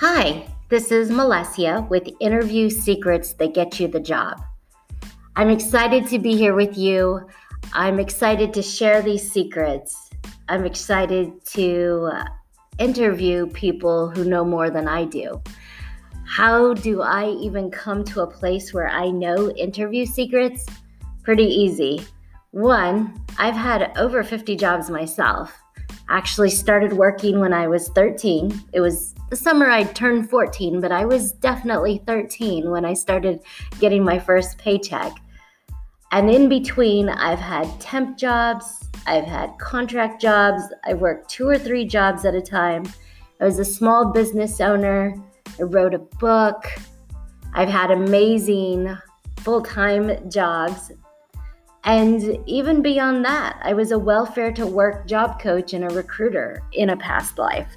Hi, this is Melessia with Interview Secrets That Get You the Job. I'm excited to be here with you. I'm excited to share these secrets. I'm excited to uh, interview people who know more than I do. How do I even come to a place where I know interview secrets? Pretty easy. One, I've had over 50 jobs myself. Actually started working when I was 13. It was the summer I turned 14, but I was definitely 13 when I started getting my first paycheck. And in between, I've had temp jobs, I've had contract jobs, I worked two or three jobs at a time. I was a small business owner. I wrote a book. I've had amazing full time jobs. And even beyond that, I was a welfare to work job coach and a recruiter in a past life.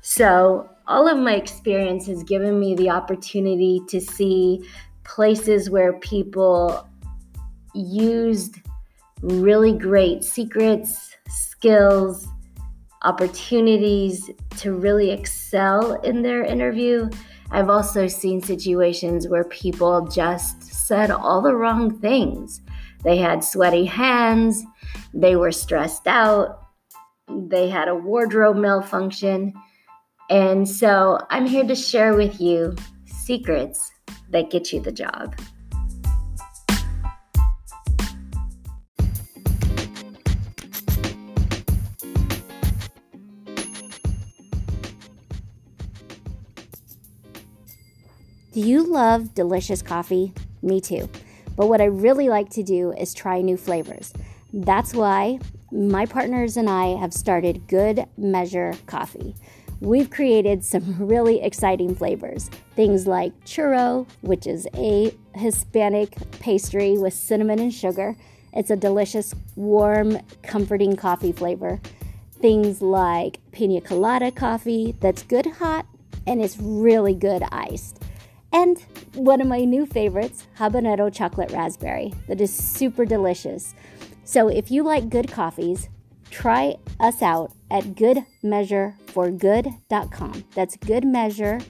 So, all of my experience has given me the opportunity to see places where people used really great secrets, skills, opportunities to really excel in their interview. I've also seen situations where people just said all the wrong things. They had sweaty hands, they were stressed out, they had a wardrobe malfunction. And so I'm here to share with you secrets that get you the job. Do you love delicious coffee? Me too. But what I really like to do is try new flavors. That's why my partners and I have started Good Measure Coffee. We've created some really exciting flavors. Things like churro, which is a Hispanic pastry with cinnamon and sugar. It's a delicious, warm, comforting coffee flavor. Things like pina colada coffee that's good hot and it's really good iced. And one of my new favorites, habanero chocolate raspberry, that is super delicious. So if you like good coffees, try us out at goodmeasureforgood.com. That's goodmeasure,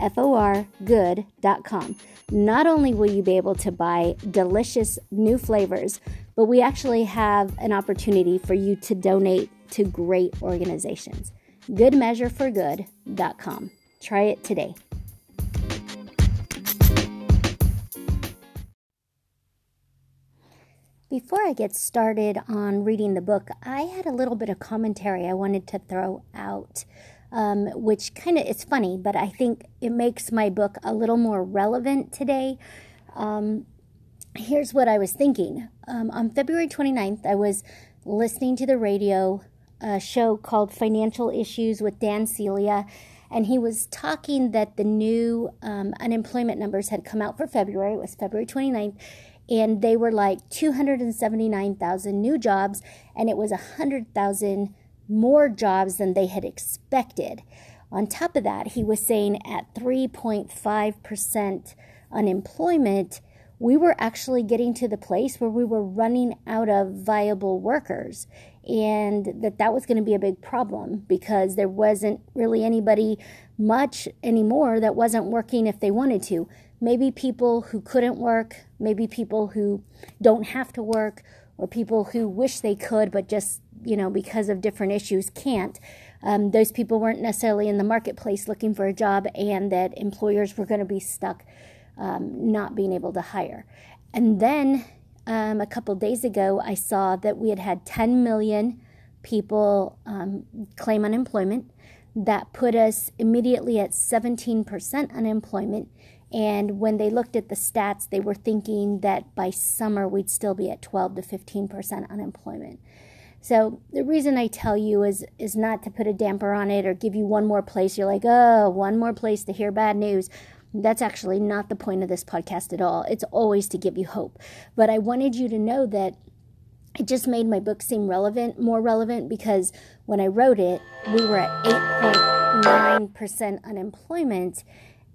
F O R, good.com. Not only will you be able to buy delicious new flavors, but we actually have an opportunity for you to donate to great organizations. Goodmeasureforgood.com. Try it today. Before I get started on reading the book, I had a little bit of commentary I wanted to throw out, um, which kind of it's funny, but I think it makes my book a little more relevant today. Um, here's what I was thinking. Um, on February 29th, I was listening to the radio, a show called Financial Issues with Dan Celia, and he was talking that the new um, unemployment numbers had come out for February. It was February 29th and they were like 279,000 new jobs, and it was 100,000 more jobs than they had expected. On top of that, he was saying at 3.5% unemployment, we were actually getting to the place where we were running out of viable workers and that that was going to be a big problem because there wasn't really anybody much anymore that wasn't working if they wanted to maybe people who couldn't work, maybe people who don't have to work, or people who wish they could but just, you know, because of different issues can't. Um, those people weren't necessarily in the marketplace looking for a job, and that employers were going to be stuck um, not being able to hire. And then um, a couple days ago, I saw that we had had 10 million people um, claim unemployment. That put us immediately at 17% unemployment and when they looked at the stats, they were thinking that by summer we'd still be at 12 to 15% unemployment. So the reason I tell you is is not to put a damper on it or give you one more place. You're like, oh, one more place to hear bad news. That's actually not the point of this podcast at all. It's always to give you hope. But I wanted you to know that it just made my book seem relevant, more relevant, because when I wrote it, we were at 8.9% unemployment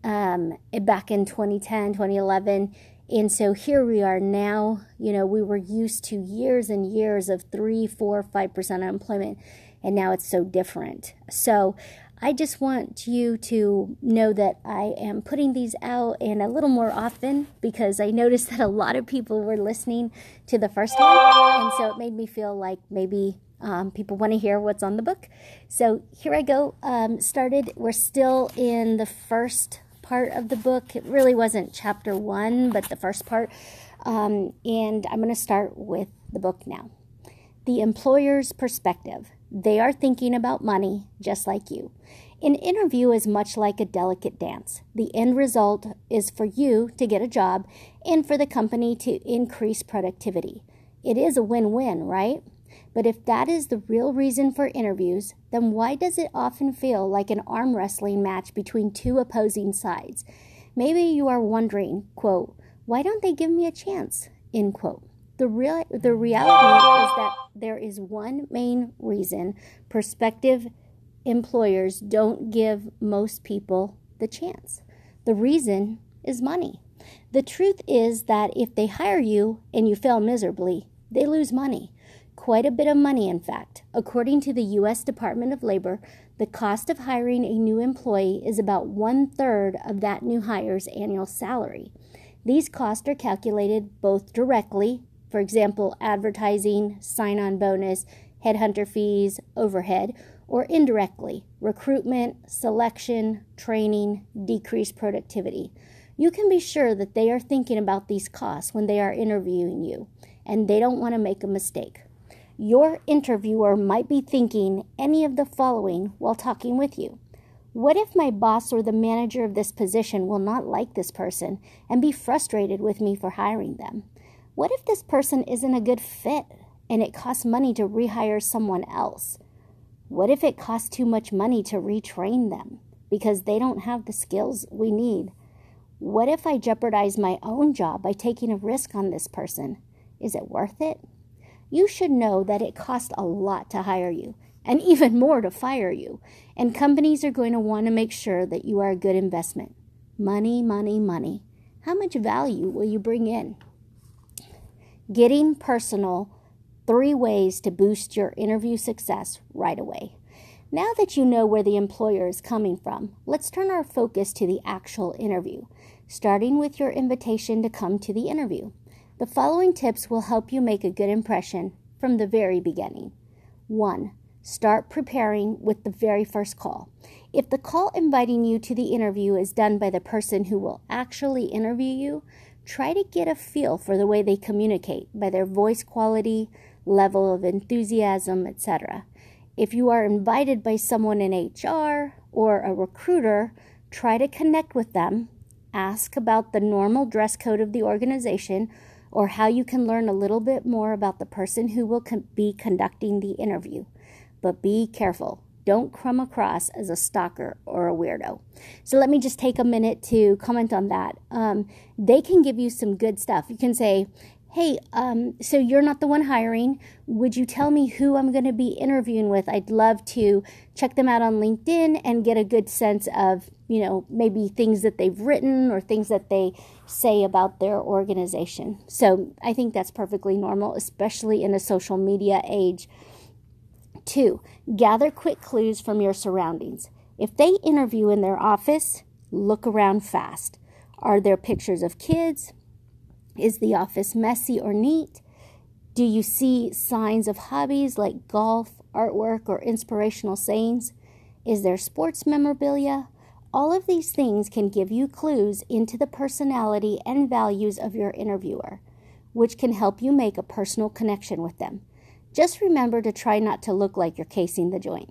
um, back in 2010, 2011. And so here we are now. You know, we were used to years and years of three, four, five percent unemployment, and now it's so different. So I just want you to know that I am putting these out and a little more often because I noticed that a lot of people were listening to the first one. And so it made me feel like maybe um, people want to hear what's on the book. So here I go. Um, started, we're still in the first part of the book. It really wasn't chapter one, but the first part. Um, and I'm going to start with the book now. The employer's perspective. They are thinking about money just like you. An interview is much like a delicate dance. The end result is for you to get a job and for the company to increase productivity. It is a win win, right? But if that is the real reason for interviews, then why does it often feel like an arm wrestling match between two opposing sides? Maybe you are wondering, quote, why don't they give me a chance? End quote. The real the reality is that there is one main reason prospective employers don't give most people the chance. The reason is money. The truth is that if they hire you and you fail miserably, they lose money quite a bit of money, in fact. According to the U.S. Department of Labor, the cost of hiring a new employee is about one third of that new hire's annual salary. These costs are calculated both directly, for example, advertising, sign on bonus, headhunter fees, overhead, or indirectly, recruitment, selection, training, decreased productivity. You can be sure that they are thinking about these costs when they are interviewing you, and they don't want to make a mistake. Your interviewer might be thinking any of the following while talking with you. What if my boss or the manager of this position will not like this person and be frustrated with me for hiring them? What if this person isn't a good fit and it costs money to rehire someone else? What if it costs too much money to retrain them because they don't have the skills we need? What if I jeopardize my own job by taking a risk on this person? Is it worth it? You should know that it costs a lot to hire you and even more to fire you. And companies are going to want to make sure that you are a good investment. Money, money, money. How much value will you bring in? Getting personal three ways to boost your interview success right away. Now that you know where the employer is coming from, let's turn our focus to the actual interview, starting with your invitation to come to the interview. The following tips will help you make a good impression from the very beginning. 1. Start preparing with the very first call. If the call inviting you to the interview is done by the person who will actually interview you, try to get a feel for the way they communicate by their voice quality, level of enthusiasm, etc. If you are invited by someone in HR or a recruiter, try to connect with them, ask about the normal dress code of the organization or how you can learn a little bit more about the person who will con- be conducting the interview. But be careful. Don't come across as a stalker or a weirdo. So let me just take a minute to comment on that. Um, they can give you some good stuff. You can say, hey, um, so you're not the one hiring. Would you tell me who I'm going to be interviewing with? I'd love to check them out on LinkedIn and get a good sense of, you know, maybe things that they've written or things that they say about their organization. So I think that's perfectly normal, especially in a social media age. Two, gather quick clues from your surroundings. If they interview in their office, look around fast. Are there pictures of kids? Is the office messy or neat? Do you see signs of hobbies like golf, artwork, or inspirational sayings? Is there sports memorabilia? All of these things can give you clues into the personality and values of your interviewer, which can help you make a personal connection with them. Just remember to try not to look like you're casing the joint.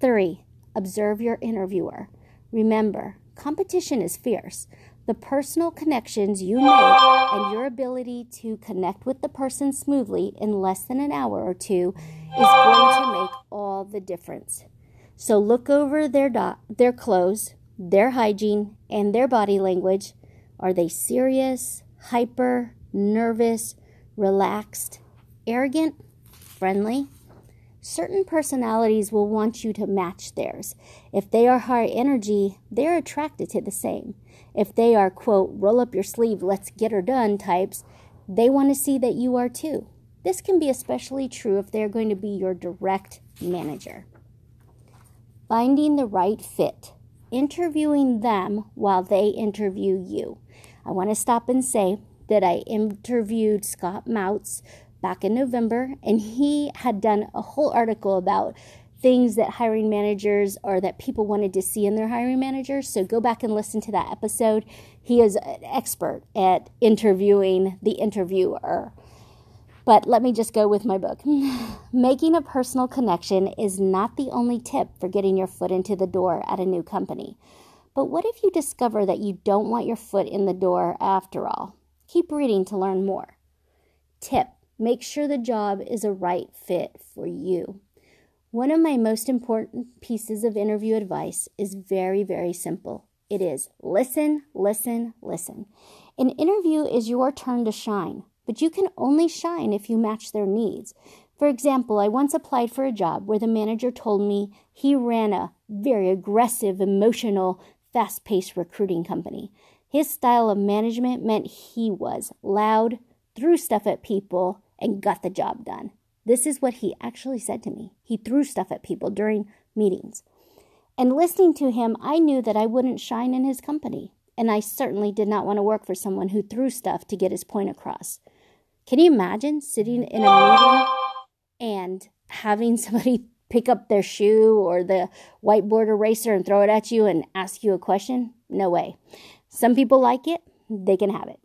3. Observe your interviewer. Remember, competition is fierce, the personal connections you make and your ability to connect with the person smoothly in less than an hour or two is going to make all the difference. So look over their do- their clothes, their hygiene, and their body language. Are they serious, hyper, nervous, relaxed, arrogant, friendly? Certain personalities will want you to match theirs. If they are high energy, they're attracted to the same. If they are, quote, roll up your sleeve, let's get her done types, they want to see that you are too. This can be especially true if they're going to be your direct manager. Finding the right fit, interviewing them while they interview you. I want to stop and say that I interviewed Scott Mouts back in November, and he had done a whole article about things that hiring managers or that people wanted to see in their hiring managers. So go back and listen to that episode. He is an expert at interviewing the interviewer. But let me just go with my book. Making a personal connection is not the only tip for getting your foot into the door at a new company. But what if you discover that you don't want your foot in the door after all? Keep reading to learn more. Tip Make sure the job is a right fit for you. One of my most important pieces of interview advice is very, very simple. It is listen, listen, listen. An interview is your turn to shine, but you can only shine if you match their needs. For example, I once applied for a job where the manager told me he ran a very aggressive, emotional, fast paced recruiting company. His style of management meant he was loud, threw stuff at people, and got the job done. This is what he actually said to me. He threw stuff at people during meetings. And listening to him, I knew that I wouldn't shine in his company. And I certainly did not want to work for someone who threw stuff to get his point across. Can you imagine sitting in a meeting and having somebody pick up their shoe or the whiteboard eraser and throw it at you and ask you a question? No way. Some people like it, they can have it.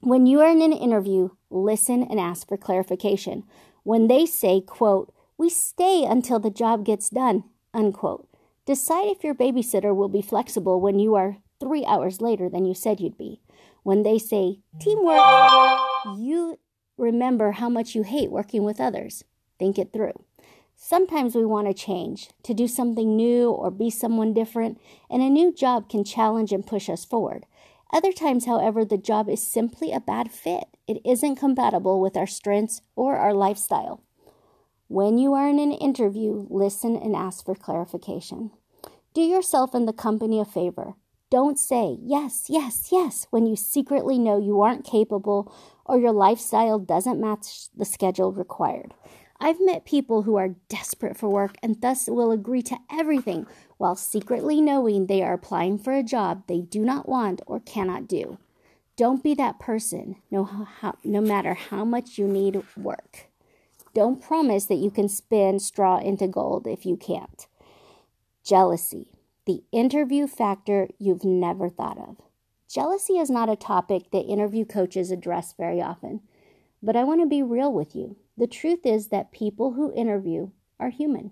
When you are in an interview, listen and ask for clarification. When they say, quote, we stay until the job gets done, unquote, decide if your babysitter will be flexible when you are three hours later than you said you'd be. When they say teamwork, you remember how much you hate working with others. Think it through. Sometimes we want to change, to do something new or be someone different, and a new job can challenge and push us forward. Other times, however, the job is simply a bad fit. It isn't compatible with our strengths or our lifestyle. When you are in an interview, listen and ask for clarification. Do yourself and the company a favor. Don't say yes, yes, yes when you secretly know you aren't capable or your lifestyle doesn't match the schedule required. I've met people who are desperate for work and thus will agree to everything while secretly knowing they are applying for a job they do not want or cannot do. Don't be that person, no, how, no matter how much you need work. Don't promise that you can spin straw into gold if you can't. Jealousy, the interview factor you've never thought of. Jealousy is not a topic that interview coaches address very often, but I want to be real with you. The truth is that people who interview are human.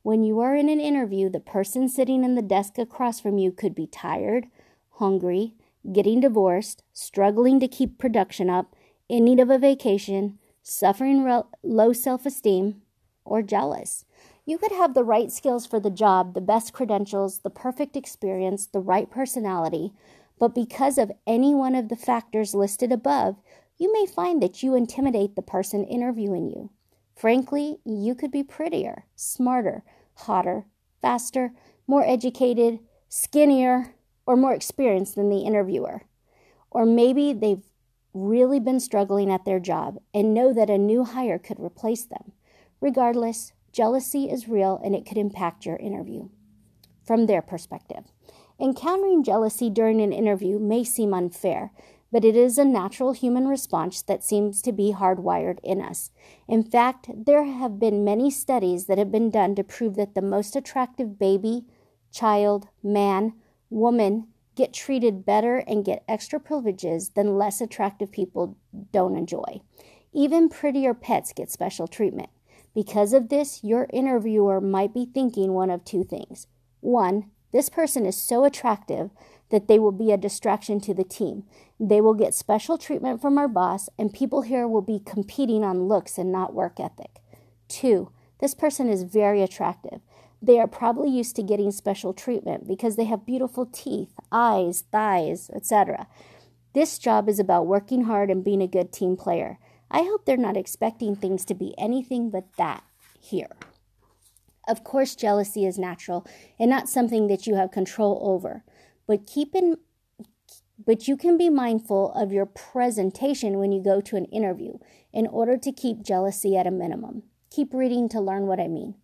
When you are in an interview, the person sitting in the desk across from you could be tired, hungry, getting divorced, struggling to keep production up, in need of a vacation, suffering re- low self esteem, or jealous. You could have the right skills for the job, the best credentials, the perfect experience, the right personality, but because of any one of the factors listed above, you may find that you intimidate the person interviewing you. Frankly, you could be prettier, smarter, hotter, faster, more educated, skinnier, or more experienced than the interviewer. Or maybe they've really been struggling at their job and know that a new hire could replace them. Regardless, jealousy is real and it could impact your interview. From their perspective, encountering jealousy during an interview may seem unfair but it is a natural human response that seems to be hardwired in us. In fact, there have been many studies that have been done to prove that the most attractive baby, child, man, woman get treated better and get extra privileges than less attractive people don't enjoy. Even prettier pets get special treatment. Because of this, your interviewer might be thinking one of two things. One, this person is so attractive that they will be a distraction to the team. They will get special treatment from our boss, and people here will be competing on looks and not work ethic. Two, this person is very attractive. They are probably used to getting special treatment because they have beautiful teeth, eyes, thighs, etc. This job is about working hard and being a good team player. I hope they're not expecting things to be anything but that here. Of course, jealousy is natural and not something that you have control over. But keep in but you can be mindful of your presentation when you go to an interview in order to keep jealousy at a minimum. Keep reading to learn what I mean.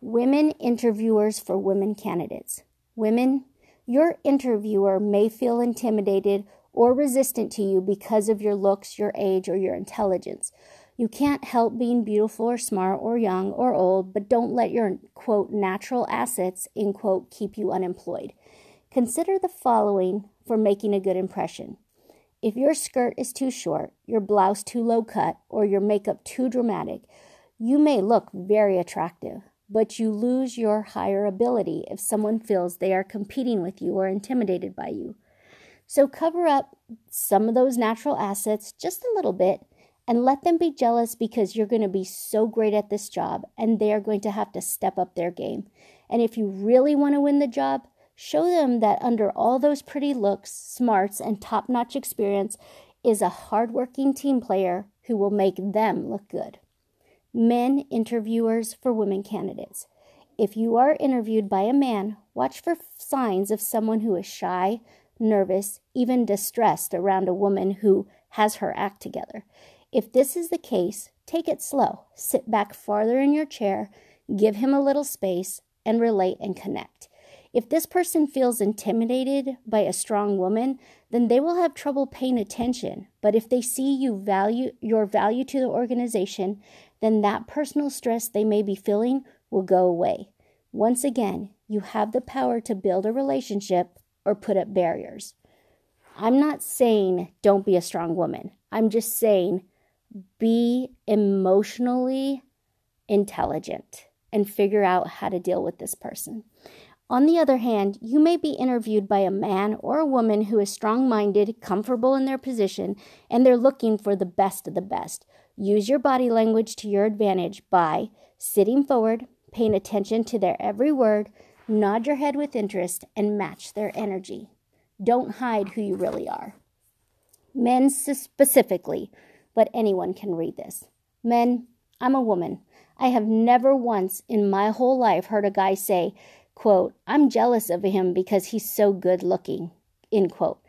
Women interviewers for women candidates. Women, your interviewer may feel intimidated or resistant to you because of your looks, your age, or your intelligence. You can't help being beautiful or smart or young or old, but don't let your quote natural assets in quote keep you unemployed. Consider the following for making a good impression. If your skirt is too short, your blouse too low cut, or your makeup too dramatic, you may look very attractive, but you lose your higher ability if someone feels they are competing with you or intimidated by you. So cover up some of those natural assets just a little bit and let them be jealous because you're going to be so great at this job and they are going to have to step up their game. And if you really want to win the job, show them that under all those pretty looks, smarts, and top notch experience is a hardworking team player who will make them look good men interviewers for women candidates. If you are interviewed by a man, watch for signs of someone who is shy, nervous, even distressed around a woman who has her act together. If this is the case, take it slow. Sit back farther in your chair, give him a little space, and relate and connect. If this person feels intimidated by a strong woman, then they will have trouble paying attention. But if they see you value your value to the organization, then that personal stress they may be feeling will go away. Once again, you have the power to build a relationship or put up barriers. I'm not saying don't be a strong woman. I'm just saying be emotionally intelligent and figure out how to deal with this person. On the other hand, you may be interviewed by a man or a woman who is strong minded, comfortable in their position, and they're looking for the best of the best. Use your body language to your advantage by sitting forward, paying attention to their every word, nod your head with interest, and match their energy. Don't hide who you really are. Men specifically, but anyone can read this. Men, I'm a woman. I have never once in my whole life heard a guy say, quote, I'm jealous of him because he's so good looking, end quote.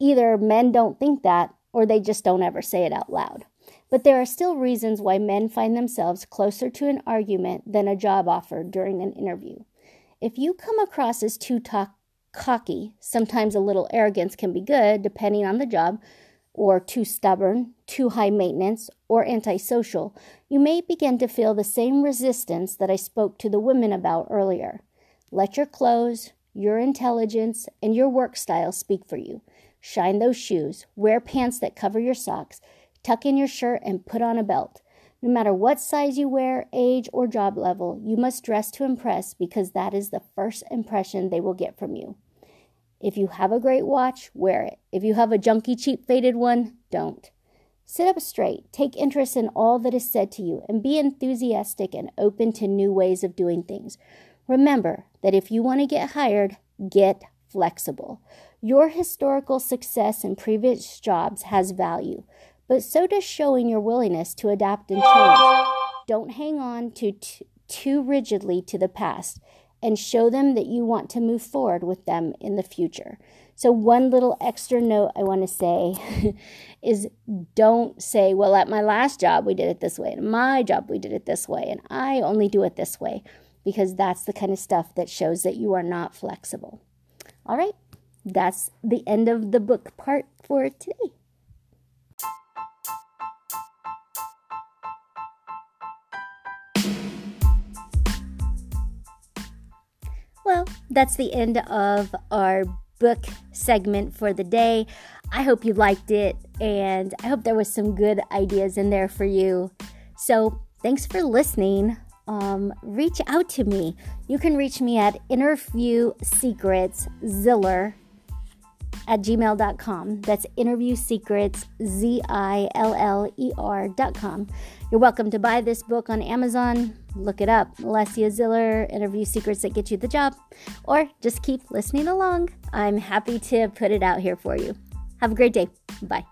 Either men don't think that or they just don't ever say it out loud. But there are still reasons why men find themselves closer to an argument than a job offer during an interview. If you come across as too talk- cocky, sometimes a little arrogance can be good depending on the job, or too stubborn, too high maintenance, or antisocial, you may begin to feel the same resistance that I spoke to the women about earlier. Let your clothes, your intelligence, and your work style speak for you. Shine those shoes, wear pants that cover your socks, tuck in your shirt, and put on a belt. No matter what size you wear, age, or job level, you must dress to impress because that is the first impression they will get from you. If you have a great watch, wear it. If you have a junky, cheap, faded one, don't. Sit up straight, take interest in all that is said to you, and be enthusiastic and open to new ways of doing things. Remember that if you want to get hired, get flexible. Your historical success in previous jobs has value, but so does showing your willingness to adapt and change. Don't hang on to t- too rigidly to the past and show them that you want to move forward with them in the future. So, one little extra note I want to say is don't say, Well, at my last job, we did it this way, and my job, we did it this way, and I only do it this way because that's the kind of stuff that shows that you are not flexible. All right, that's the end of the book part for today. Well, that's the end of our book segment for the day. I hope you liked it and I hope there was some good ideas in there for you. So, thanks for listening um, reach out to me. You can reach me at interviewsecretsziller at gmail.com. That's interview secrets, Z I L L E R.com. You're welcome to buy this book on Amazon. Look it up Alessia Ziller, Interview Secrets That Get You the Job, or just keep listening along. I'm happy to put it out here for you. Have a great day. Bye.